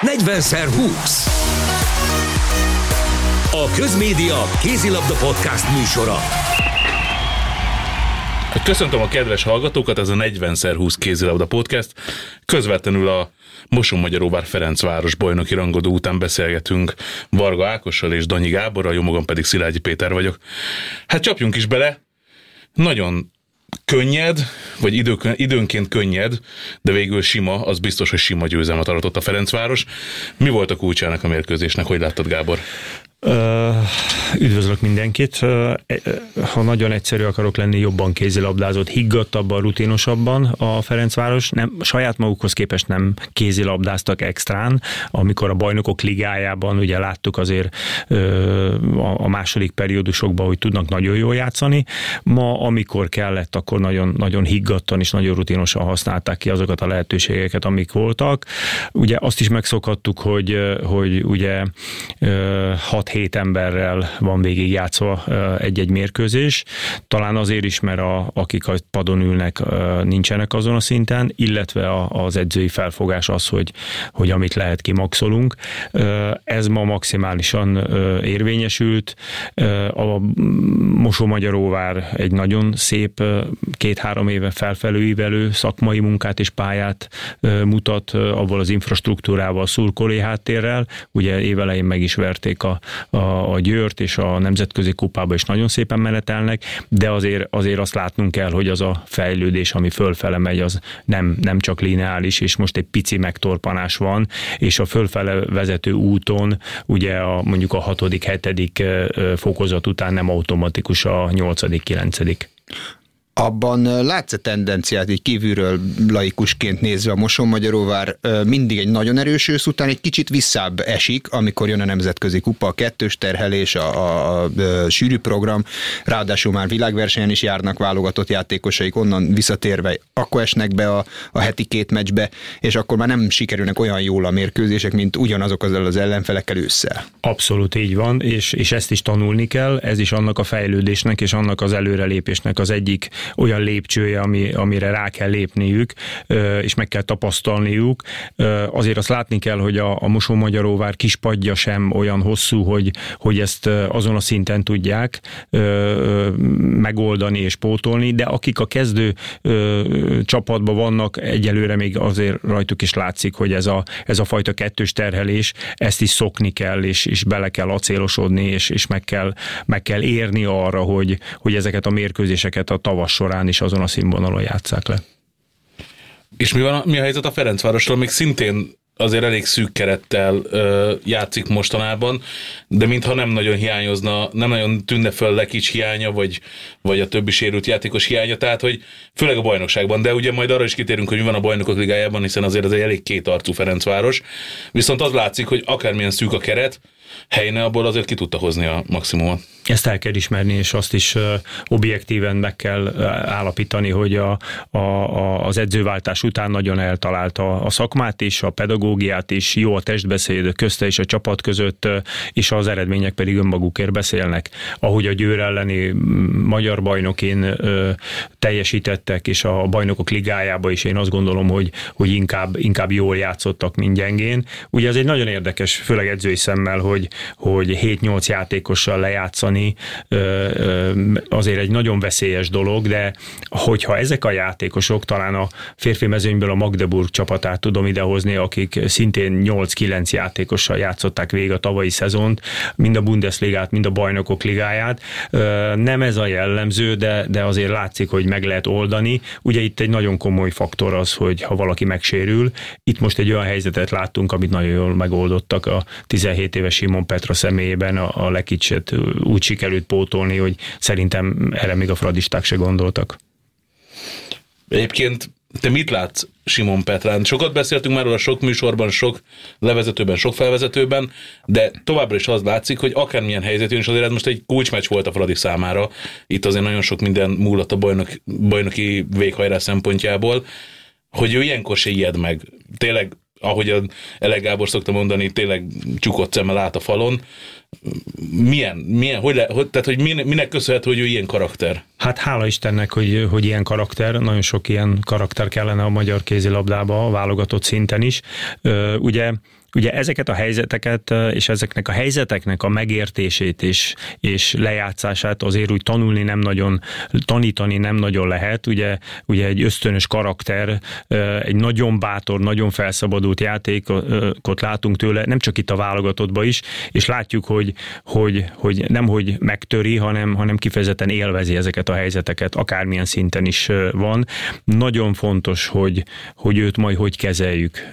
40x20. A Közmédia Kézilabda Podcast műsora. Köszöntöm a kedves hallgatókat, ez a 40x20 kézilabda podcast. Közvetlenül a Moson Magyaróvár Ferencváros bajnoki rangodó után beszélgetünk Varga Ákossal és Danyi Gáborral, jó magam pedig Szilágyi Péter vagyok. Hát csapjunk is bele, nagyon könnyed, vagy időkön, időnként könnyed, de végül sima, az biztos, hogy sima győzelmet aratott a Ferencváros. Mi volt a kulcsának a mérkőzésnek, hogy láttad Gábor? Üdvözlök mindenkit. E, ha nagyon egyszerű akarok lenni, jobban kézilabdázott, higgadtabban, rutinosabban a Ferencváros. Nem, saját magukhoz képest nem kézilabdáztak extrán, amikor a bajnokok ligájában ugye láttuk azért a második periódusokban, hogy tudnak nagyon jól játszani. Ma, amikor kellett, akkor nagyon, nagyon higgadtan és nagyon rutinosan használták ki azokat a lehetőségeket, amik voltak. Ugye azt is megszokhattuk, hogy, hogy ugye hat hét emberrel van végig játszva egy-egy mérkőzés. Talán azért is, mert a, akik a padon ülnek, nincsenek azon a szinten, illetve az edzői felfogás az, hogy, hogy amit lehet kimaxolunk. Ez ma maximálisan érvényesült. A Mosó-Magyaróvár egy nagyon szép két-három éve felfelőívelő szakmai munkát és pályát mutat, abból az infrastruktúrával, szurkolé háttérrel. Ugye évelején meg is verték a, a, a Győrt és a Nemzetközi Kupába is nagyon szépen menetelnek, de azért, azért azt látnunk kell, hogy az a fejlődés, ami fölfele megy, az nem, nem csak lineális, és most egy pici megtorpanás van, és a fölfele vezető úton ugye a, mondjuk a hatodik, hetedik fokozat után nem automatikus a nyolcadik, kilencedik. Abban látsz a tendenciát, így kívülről laikusként nézve a Moson-Magyaróvár mindig egy nagyon erős ősz után egy kicsit visszább esik, amikor jön a nemzetközi kupa, a kettős terhelés, a, a, a, a sűrű program, ráadásul már világversenyen is járnak válogatott játékosaik, onnan visszatérve akkor esnek be a, a heti két meccsbe, és akkor már nem sikerülnek olyan jól a mérkőzések, mint ugyanazok az, az ellenfelekkel ősszel. Abszolút így van, és, és ezt is tanulni kell, ez is annak a fejlődésnek és annak az előrelépésnek az egyik olyan lépcsője, ami, amire rá kell lépniük, és meg kell tapasztalniuk. Azért azt látni kell, hogy a, a Mosó-Magyaróvár kispadja sem olyan hosszú, hogy, hogy ezt azon a szinten tudják megoldani és pótolni, de akik a kezdő csapatban vannak, egyelőre még azért rajtuk is látszik, hogy ez a, ez a fajta kettős terhelés, ezt is szokni kell, és, és bele kell acélosodni, és, és meg, kell, meg kell érni arra, hogy, hogy ezeket a mérkőzéseket a tavas során is azon a színvonalon játszák le. És mi, van, mi a helyzet a Ferencvárostól? Még szintén azért elég szűk kerettel ö, játszik mostanában, de mintha nem nagyon hiányozna, nem nagyon tűnne föl Lekics hiánya, vagy, vagy a többi sérült játékos hiánya, tehát hogy főleg a bajnokságban, de ugye majd arra is kitérünk, hogy mi van a bajnokok ligájában, hiszen azért ez egy elég kétarcú Ferencváros, viszont az látszik, hogy akármilyen szűk a keret, helyne abból azért ki tudta hozni a maximumot. Ezt el kell ismerni, és azt is objektíven meg kell állapítani, hogy a, a, a, az edzőváltás után nagyon eltalálta a szakmát is, a pedagógiát is, jó a testbeszéd közte és a csapat között, és az eredmények pedig önmagukért beszélnek. Ahogy a Győr elleni magyar bajnokén teljesítettek, és a bajnokok ligájába is én azt gondolom, hogy, hogy inkább, inkább jól játszottak, mint gyengén. Ugye ez egy nagyon érdekes, főleg edzői szemmel, hogy, hogy 7-8 játékossal lejátszani játszani azért egy nagyon veszélyes dolog, de hogyha ezek a játékosok, talán a férfi mezőnyből a Magdeburg csapatát tudom idehozni, akik szintén 8-9 játékossal játszották végig a tavalyi szezont, mind a Bundesligát, mind a bajnokok ligáját. Nem ez a jellemző, de, de azért látszik, hogy meg lehet oldani. Ugye itt egy nagyon komoly faktor az, hogy ha valaki megsérül, itt most egy olyan helyzetet láttunk, amit nagyon jól megoldottak a 17 éves Simon Petra személyében, a, a Lekicset úgy sikerült pótolni, hogy szerintem erre még a fradisták se gondoltak. Egyébként te mit látsz Simon Petrán? Sokat beszéltünk már róla sok műsorban, sok levezetőben, sok felvezetőben, de továbbra is az látszik, hogy akármilyen helyzet jön, és azért ez most egy kulcsmeccs volt a Fradi számára. Itt azért nagyon sok minden múlott a bajnok, bajnoki véghajrás szempontjából, hogy ő ilyenkor se ijed meg. Tényleg ahogy a Ele Gábor szokta mondani, tényleg csukott szemmel át a falon, milyen, milyen hogy, le, hogy, tehát hogy minek köszönhető, hogy ő ilyen karakter? Hát hála Istennek, hogy, hogy ilyen karakter, nagyon sok ilyen karakter kellene a magyar kézilabdába, a válogatott szinten is. Ugye ugye ezeket a helyzeteket és ezeknek a helyzeteknek a megértését és, és lejátszását azért úgy tanulni nem nagyon, tanítani nem nagyon lehet. Ugye, ugye egy ösztönös karakter, egy nagyon bátor, nagyon felszabadult játékot látunk tőle, nem csak itt a válogatottban is, és látjuk, hogy, hogy, hogy nem hogy megtöri, hanem, hanem kifejezetten élvezi ezeket a helyzeteket, akármilyen szinten is van. Nagyon fontos, hogy, hogy őt majd hogy kezeljük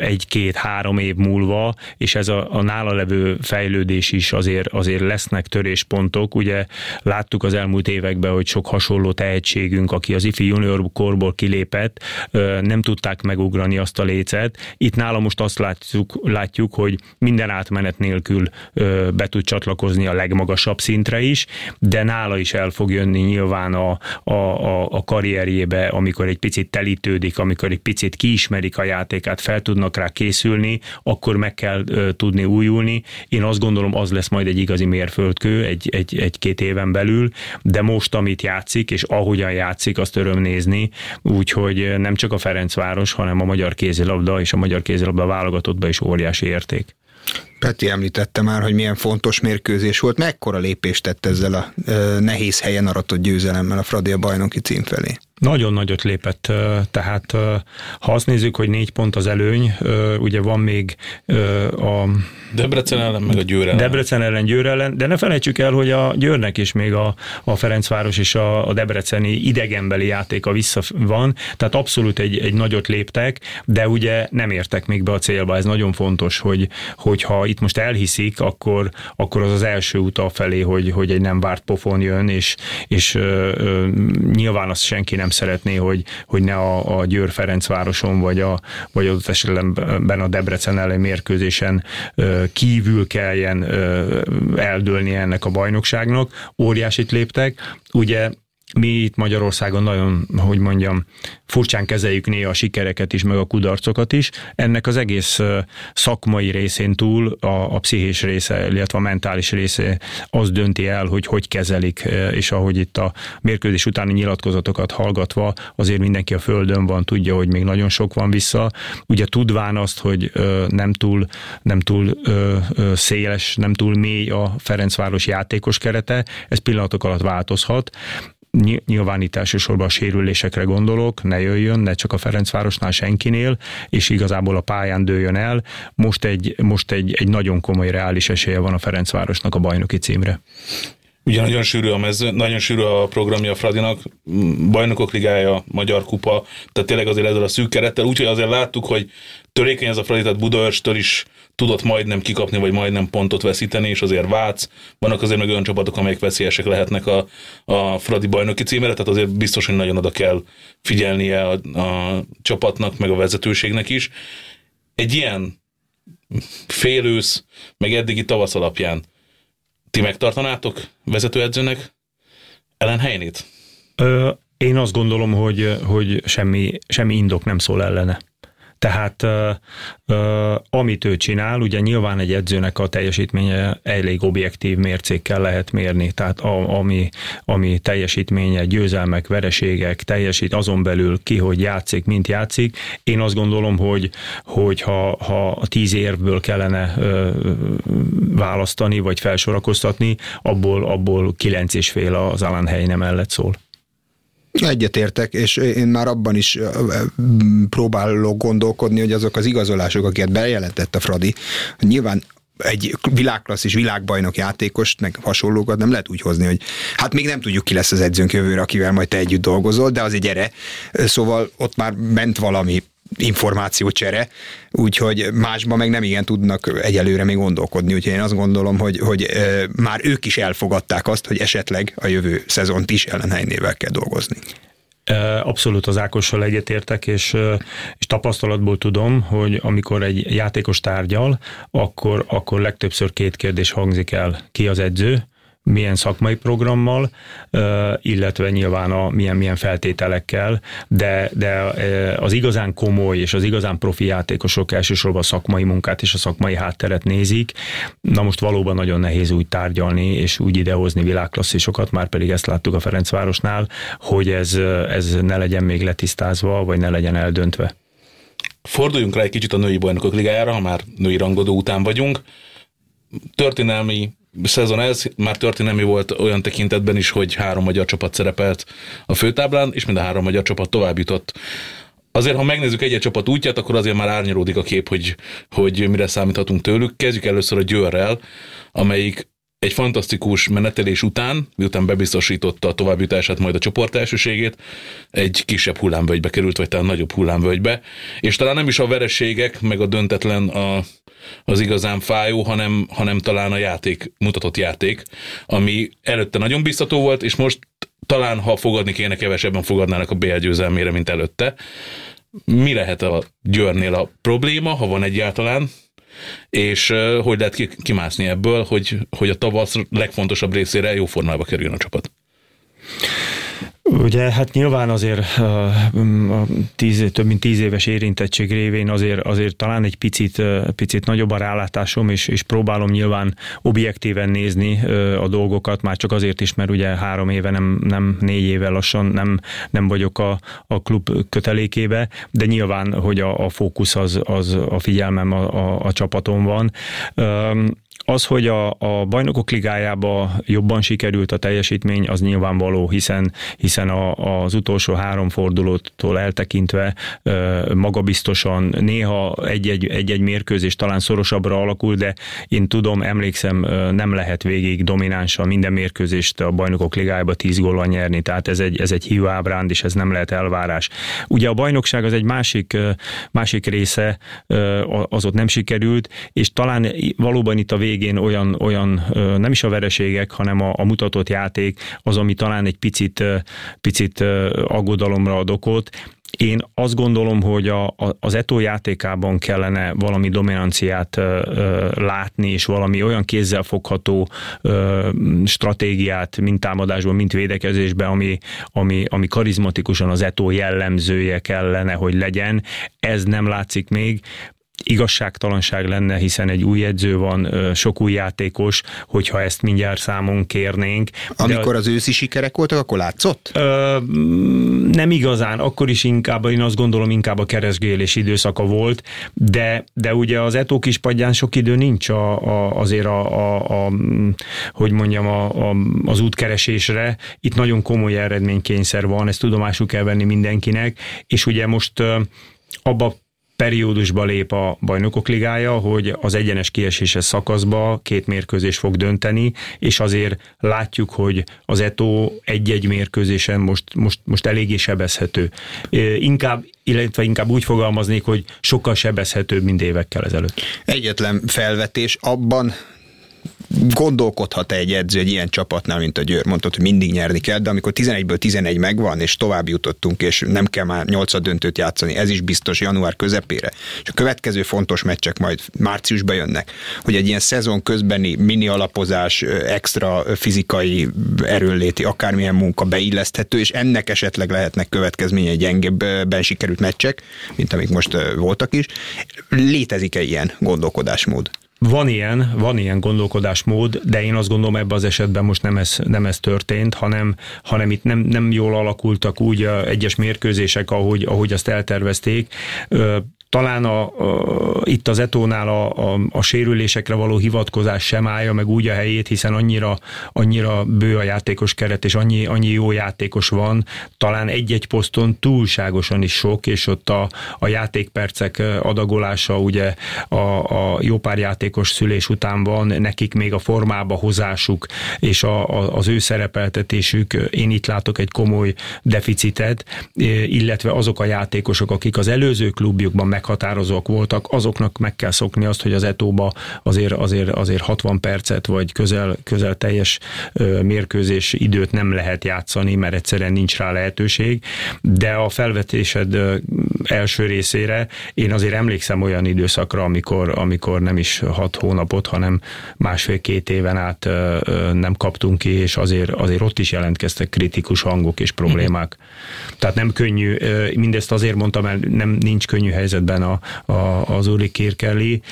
egy két-három év múlva, és ez a, a nála levő fejlődés is azért, azért lesznek töréspontok. Ugye láttuk az elmúlt években, hogy sok hasonló tehetségünk, aki az ifi junior korból kilépett, nem tudták megugrani azt a lécet. Itt nála most azt látjuk, látjuk hogy minden átmenet nélkül be tud csatlakozni a legmagasabb szintre is, de nála is el fog jönni nyilván a, a, a, a karrierjébe, amikor egy picit telítődik, amikor egy picit kiismerik a játékát, fel tudnak rá készülni, akkor meg kell tudni újulni. Én azt gondolom, az lesz majd egy igazi mérföldkő egy, egy, egy-két éven belül, de most, amit játszik, és ahogyan játszik, azt öröm nézni, úgyhogy nem csak a Ferencváros, hanem a magyar kézilabda és a magyar kézilabda válogatottban is óriási érték. Peti említette már, hogy milyen fontos mérkőzés volt, mekkora lépést tett ezzel a nehéz helyen aratott győzelemmel a Fradi bajnoki cím felé? Nagyon nagyot lépett, tehát ha azt nézzük, hogy négy pont az előny, ugye van még a... Debrecen ellen, meg a Győr ellen. Debrecen ellen, Győr ellen, de ne felejtsük el, hogy a Győrnek is még a, a Ferencváros és a, a Debreceni idegenbeli játéka vissza van, tehát abszolút egy, egy nagyot léptek, de ugye nem értek még be a célba, ez nagyon fontos, hogy, hogyha itt most elhiszik, akkor, akkor az az első út felé, hogy, hogy egy nem várt pofon jön, és, és ö, ö, nyilván azt senki nem szeretné, hogy, hogy ne a, a Győr Ferencvároson, vagy, a, vagy az esetben a Debrecen ellen mérkőzésen kívül kelljen eldőlni ennek a bajnokságnak. Óriásit léptek. Ugye mi itt Magyarországon nagyon, hogy mondjam, furcsán kezeljük néha a sikereket is, meg a kudarcokat is. Ennek az egész szakmai részén túl a, a pszichés része, illetve a mentális része az dönti el, hogy hogy kezelik, és ahogy itt a mérkőzés utáni nyilatkozatokat hallgatva, azért mindenki a földön van, tudja, hogy még nagyon sok van vissza. Ugye tudván azt, hogy nem túl, nem túl széles, nem túl mély a Ferencváros játékos kerete, ez pillanatok alatt változhat nyilván itt elsősorban a sérülésekre gondolok, ne jöjjön, ne csak a Ferencvárosnál senkinél, és igazából a pályán dőjön el. Most egy, most egy, egy nagyon komoly reális esélye van a Ferencvárosnak a bajnoki címre. Ugye nagyon sűrű a mező, nagyon sűrű a programja a Fradinak, bajnokok ligája, Magyar Kupa, tehát tényleg azért ezzel a szűk kerettel, úgyhogy azért láttuk, hogy törékeny ez a Fradi, tehát Budaörstől is tudott majdnem kikapni, vagy majdnem pontot veszíteni, és azért Vác, vannak azért meg olyan csapatok, amelyek veszélyesek lehetnek a, a Fradi bajnoki címere, tehát azért biztos, hogy nagyon oda kell figyelnie a, a csapatnak, meg a vezetőségnek is. Egy ilyen félősz, meg eddigi tavasz alapján ti megtartanátok vezetőedzőnek Ellen Helynét? Én azt gondolom, hogy, hogy semmi, semmi indok nem szól ellene. Tehát amit ő csinál, ugye nyilván egy edzőnek a teljesítménye elég objektív mércékkel lehet mérni, tehát a, ami, ami teljesítménye, győzelmek, vereségek, teljesít azon belül ki, hogy játszik, mint játszik. Én azt gondolom, hogy, hogy ha, ha a tíz érvből kellene választani, vagy felsorakoztatni, abból, abból kilenc és fél az Alan Heine mellett szól. Egyetértek, és én már abban is próbálok gondolkodni, hogy azok az igazolások, akiket bejelentett a Fradi, nyilván egy világklasszis világbajnok játékost, meg hasonlókat nem lehet úgy hozni, hogy hát még nem tudjuk ki lesz az edzőnk jövőre, akivel majd te együtt dolgozol, de azért gyere. Szóval ott már ment valami információcsere, úgyhogy másban meg nem igen tudnak egyelőre még gondolkodni, úgyhogy én azt gondolom, hogy, hogy már ők is elfogadták azt, hogy esetleg a jövő szezont is ellenhelynével kell dolgozni. Abszolút az Ákossal egyetértek, és, és tapasztalatból tudom, hogy amikor egy játékos tárgyal, akkor, akkor legtöbbször két kérdés hangzik el. Ki az edző, milyen szakmai programmal, illetve nyilván a milyen, milyen feltételekkel, de, de az igazán komoly és az igazán profi játékosok elsősorban a szakmai munkát és a szakmai hátteret nézik. Na most valóban nagyon nehéz úgy tárgyalni és úgy idehozni világklasszisokat, már pedig ezt láttuk a Ferencvárosnál, hogy ez, ez ne legyen még letisztázva, vagy ne legyen eldöntve. Forduljunk rá egy kicsit a női bajnokok ligájára, ha már női rangodó után vagyunk. Történelmi szezon ez, már történelmi volt olyan tekintetben is, hogy három magyar csapat szerepelt a főtáblán, és mind a három magyar csapat tovább jutott. Azért, ha megnézzük egy-egy csapat útját, akkor azért már árnyalódik a kép, hogy, hogy mire számíthatunk tőlük. Kezdjük először a Győrrel, amelyik egy fantasztikus menetelés után, miután bebiztosította a továbbjutását, majd a csoport elsőségét, egy kisebb hullámvölgybe került, vagy talán nagyobb hullámvölgybe, és talán nem is a vereségek, meg a döntetlen a, az igazán fájó, hanem, hanem talán a játék, mutatott játék, ami előtte nagyon biztató volt, és most talán, ha fogadni kéne, kevesebben fogadnának a BL győzelmére, mint előtte. Mi lehet a Győrnél a probléma, ha van egyáltalán, és hogy lehet kimászni ebből, hogy, hogy a tavasz legfontosabb részére jó formába kerüljön a csapat. Ugye hát nyilván azért tíz, több mint tíz éves érintettség révén azért, azért talán egy picit, picit nagyobb a rálátásom, és, és próbálom nyilván objektíven nézni a dolgokat, már csak azért is, mert ugye három éve, nem, nem négy éve lassan nem, nem vagyok a, a klub kötelékébe, de nyilván, hogy a, a fókusz az, az a figyelmem a, a, a csapaton van. Az, hogy a, a bajnokok ligájába jobban sikerült a teljesítmény, az nyilvánvaló, hiszen, hiszen a, az utolsó három fordulótól eltekintve magabiztosan néha egy-egy, egy-egy mérkőzés talán szorosabbra alakul, de én tudom, emlékszem, nem lehet végig dominánsan minden mérkőzést a bajnokok ligájába tíz góllal nyerni, tehát ez egy, ez egy hiú ábránd, és ez nem lehet elvárás. Ugye a bajnokság az egy másik, másik része, az ott nem sikerült, és talán valóban itt a vég végén olyan, olyan nem is a vereségek, hanem a, a mutatott játék az, ami talán egy picit, picit aggodalomra ad okot. Én azt gondolom, hogy a, a, az Eto játékában kellene valami dominanciát ö, ö, látni, és valami olyan kézzelfogható ö, stratégiát, mint támadásban, mint védekezésben, ami, ami, ami karizmatikusan az Eto jellemzője kellene, hogy legyen. Ez nem látszik még igazságtalanság lenne, hiszen egy új edző van, sok új játékos, hogyha ezt mindjárt számon kérnénk. Amikor az őszi sikerek voltak, akkor látszott? Ö, nem igazán, akkor is inkább, én azt gondolom, inkább a keresgélés időszaka volt, de, de ugye az Eto kispadján sok idő nincs a, a, azért a, a, a, hogy mondjam, a, a, az útkeresésre. Itt nagyon komoly eredménykényszer van, ezt tudomásul kell venni mindenkinek, és ugye most abba periódusba lép a bajnokok ligája, hogy az egyenes kieséses szakaszba két mérkőzés fog dönteni, és azért látjuk, hogy az Eto egy-egy mérkőzésen most, most, most eléggé sebezhető. Inkább illetve inkább úgy fogalmaznék, hogy sokkal sebezhetőbb, mint évekkel ezelőtt. Egyetlen felvetés, abban gondolkodhat egy edző egy ilyen csapatnál, mint a Győr? Mondtad, hogy mindig nyerni kell, de amikor 11-ből 11 megvan, és tovább jutottunk, és nem kell már 8 döntőt játszani, ez is biztos január közepére. És a következő fontos meccsek majd márciusban jönnek, hogy egy ilyen szezon közbeni mini alapozás, extra fizikai erőnléti, akármilyen munka beilleszthető, és ennek esetleg lehetnek következményei gyengébben sikerült meccsek, mint amik most voltak is. Létezik-e ilyen gondolkodásmód? Van ilyen, van ilyen gondolkodásmód, de én azt gondolom ebben az esetben most nem ez, nem ez történt, hanem, hanem itt nem, nem jól alakultak úgy a egyes mérkőzések, ahogy, ahogy azt eltervezték talán a, a, itt az etónál a, a, a sérülésekre való hivatkozás sem állja meg úgy a helyét, hiszen annyira, annyira bő a játékos keret, és annyi, annyi jó játékos van, talán egy-egy poszton túlságosan is sok, és ott a, a játékpercek adagolása ugye a, a jó pár játékos szülés után van, nekik még a formába hozásuk és a, a, az ő szerepeltetésük, én itt látok egy komoly deficitet, illetve azok a játékosok, akik az előző klubjukban meg meghatározók voltak, azoknak meg kell szokni azt, hogy az etóba azért, azért, azért 60 percet, vagy közel, közel teljes mérkőzés időt nem lehet játszani, mert egyszerűen nincs rá lehetőség, de a felvetésed első részére én azért emlékszem olyan időszakra, amikor, amikor nem is hat hónapot, hanem másfél-két éven át nem kaptunk ki, és azért, azért ott is jelentkeztek kritikus hangok és problémák. Uh-huh. Tehát nem könnyű, mindezt azért mondtam, mert nem nincs könnyű helyzetben a, a, az Uli Kirkelli,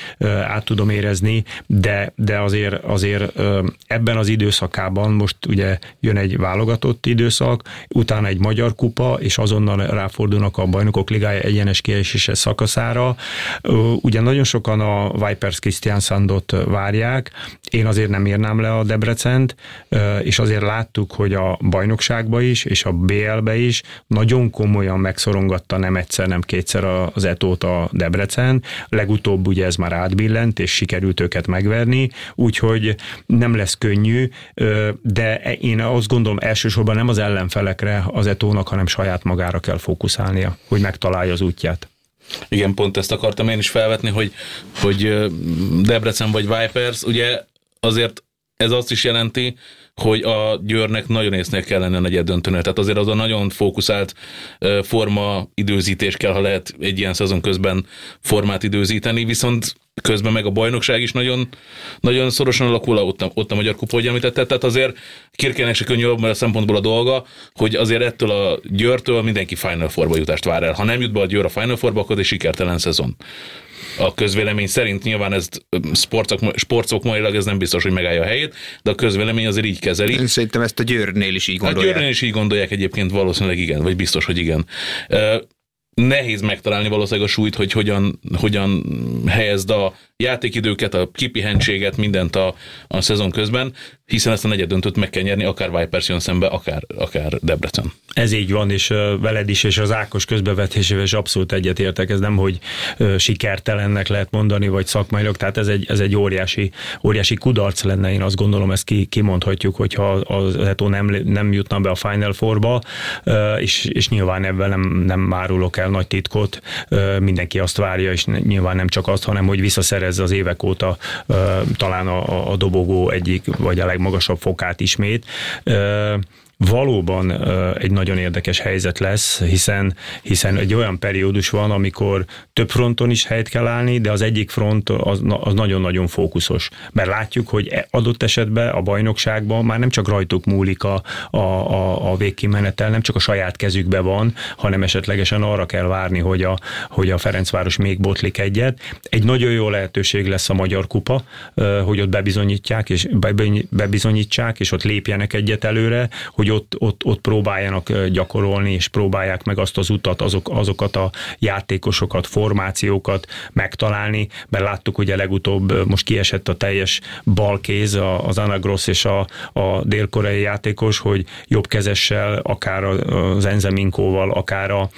át tudom érezni, de, de azért, azért ebben az időszakában most ugye jön egy válogatott időszak, utána egy magyar kupa, és azonnal ráfordulnak a bajnokok ligája egyenes kiesése szakaszára. Ugye nagyon sokan a Vipers Christian Sandot várják, én azért nem írnám le a Debrecent, és azért láttuk, hogy a bajnokságba is, és a BL-be is nagyon komolyan megszorongatta nem egyszer, nem kétszer az etót a Debrecen. Legutóbb ugye ez már átbillent, és sikerült őket megverni, úgyhogy nem lesz könnyű, de én azt gondolom elsősorban nem az ellenfelekre az etónak, hanem saját magára kell fókuszálnia, hogy megtalálja az útját. Igen, pont ezt akartam én is felvetni, hogy, hogy Debrecen vagy Vipers, ugye azért ez azt is jelenti, hogy a Győrnek nagyon észnél kell lenni a negyed döntőnél. Tehát azért az a nagyon fókuszált forma időzítés kell, ha lehet egy ilyen szezon közben formát időzíteni, viszont közben meg a bajnokság is nagyon, nagyon szorosan alakul, ott ott a Magyar Kupa, hogy említette, tehát azért Kirkének se könnyű mert a szempontból a dolga, hogy azért ettől a Győrtől mindenki Final Four jutást vár el. Ha nem jut be a Győr a Final Four akkor egy sikertelen szezon a közvélemény szerint nyilván ez sportok mailag ez nem biztos, hogy megállja a helyét, de a közvélemény azért így kezeli. Én szerintem ezt a Győrnél is így gondolják. A Győrnél is így gondolják egyébként valószínűleg igen, vagy biztos, hogy igen nehéz megtalálni valószínűleg a súlyt, hogy hogyan, hogyan helyezd a játékidőket, a kipihentséget, mindent a, a szezon közben, hiszen ezt a negyed döntőt meg kell nyerni, akár Vipers jön szembe, akár, akár Debrecen. Ez így van, és veled is, és az Ákos közbevetésével is abszolút egyetértek. Ez nem, hogy sikertelennek lehet mondani, vagy szakmailag, tehát ez egy, ez egy óriási, óriási kudarc lenne, én azt gondolom, ezt ki, kimondhatjuk, hogyha az Eto nem, nem jutna be a Final Four-ba, és, és nyilván ebben nem, nem árulok el nagy titkot, mindenki azt várja, és nyilván nem csak azt, hanem hogy visszaszerezze az évek óta talán a, a dobogó egyik, vagy a legmagasabb fokát ismét valóban egy nagyon érdekes helyzet lesz, hiszen, hiszen egy olyan periódus van, amikor több fronton is helyt kell állni, de az egyik front az, az nagyon-nagyon fókuszos. Mert látjuk, hogy e, adott esetben a bajnokságban már nem csak rajtuk múlik a, a, a, a végkimenetel, nem csak a saját kezükbe van, hanem esetlegesen arra kell várni, hogy a, hogy a Ferencváros még botlik egyet. Egy nagyon jó lehetőség lesz a Magyar Kupa, hogy ott bebizonyítják, és bebizonyítsák, és ott lépjenek egyet előre, hogy hogy ott, ott, ott próbáljanak gyakorolni, és próbálják meg azt az utat, azok, azokat a játékosokat, formációkat megtalálni, mert láttuk, a legutóbb most kiesett a teljes balkéz, az Anagross és a, a dél-koreai játékos, hogy jobb kezessel, akár az Enzeminkóval, akár a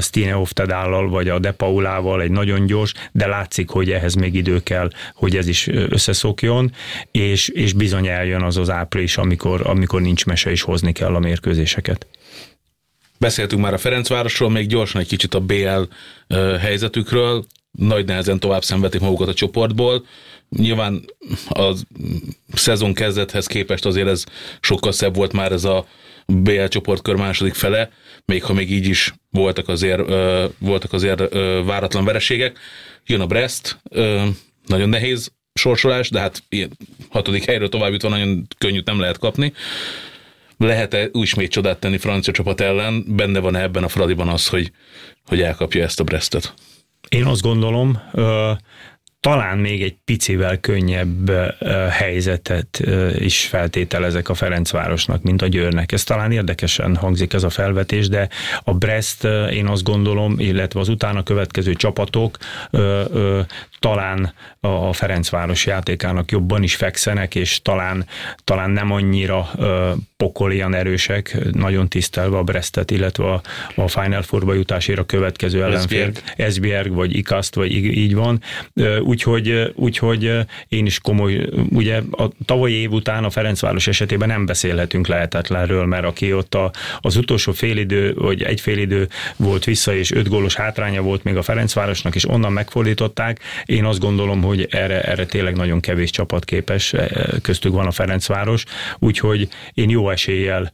Stine Oftedállal, vagy a De Paulával egy nagyon gyors, de látszik, hogy ehhez még idő kell, hogy ez is összeszokjon, és, és bizony eljön az az április, amikor, amikor nincs mese is hozni kell a mérkőzéseket. Beszéltünk már a Ferencvárosról, még gyorsan egy kicsit a BL helyzetükről. Nagy nehezen tovább szenvedik magukat a csoportból. Nyilván a szezon kezdethez képest azért ez sokkal szebb volt már ez a BL csoportkör második fele, még ha még így is voltak azért, voltak azért váratlan vereségek. Jön a Brest, nagyon nehéz sorsolás, de hát ilyen hatodik helyről tovább jutva nagyon könnyűt nem lehet kapni lehet-e ismét csodát tenni francia csapat ellen? Benne van ebben a Fradiban az, hogy, hogy elkapja ezt a Brestet? Én azt gondolom, talán még egy picivel könnyebb helyzetet is feltételezek a Ferencvárosnak, mint a Győrnek. Ez talán érdekesen hangzik ez a felvetés, de a Brest én azt gondolom, illetve az utána következő csapatok talán a Ferencváros játékának jobban is fekszenek, és talán, talán nem annyira pokolian erősek, nagyon tisztelve a Brestet, illetve a, a Final Four-ba jutásért a következő ellenfél, Esbjerg vagy Ikast, vagy így van. Úgy úgyhogy, úgyhogy én is komoly, ugye a tavalyi év után a Ferencváros esetében nem beszélhetünk lehetetlenről, mert aki ott a, az utolsó félidő, vagy egy félidő volt vissza, és öt gólos hátránya volt még a Ferencvárosnak, és onnan megfordították, én azt gondolom, hogy erre, erre tényleg nagyon kevés csapat képes, köztük van a Ferencváros, úgyhogy én jó eséllyel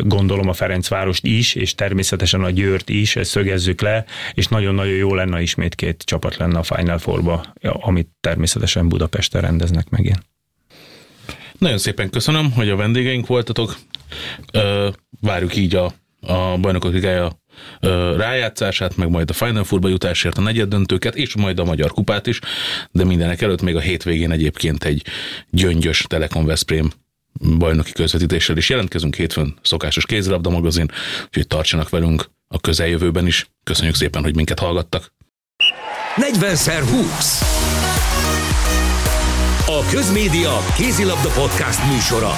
gondolom a Ferencvárost is, és természetesen a Győrt is, ezt szögezzük le, és nagyon-nagyon jó lenne ismét két csapat lenne a Final Four-ba, amit természetesen Budapesten rendeznek megint. Nagyon szépen köszönöm, hogy a vendégeink voltatok. Várjuk így a, a bajnokok ligája rájátszását, meg majd a Final Four-ba jutásért a negyed döntőket, és majd a Magyar Kupát is, de mindenek előtt még a hétvégén egyébként egy gyöngyös Telekom Veszprém bajnoki közvetítéssel is jelentkezünk hétfőn, szokásos kézilabda magazin, úgyhogy tartsanak velünk a közeljövőben is. Köszönjük szépen, hogy minket hallgattak. 40x20 A Közmédia Kézilabda Podcast műsora.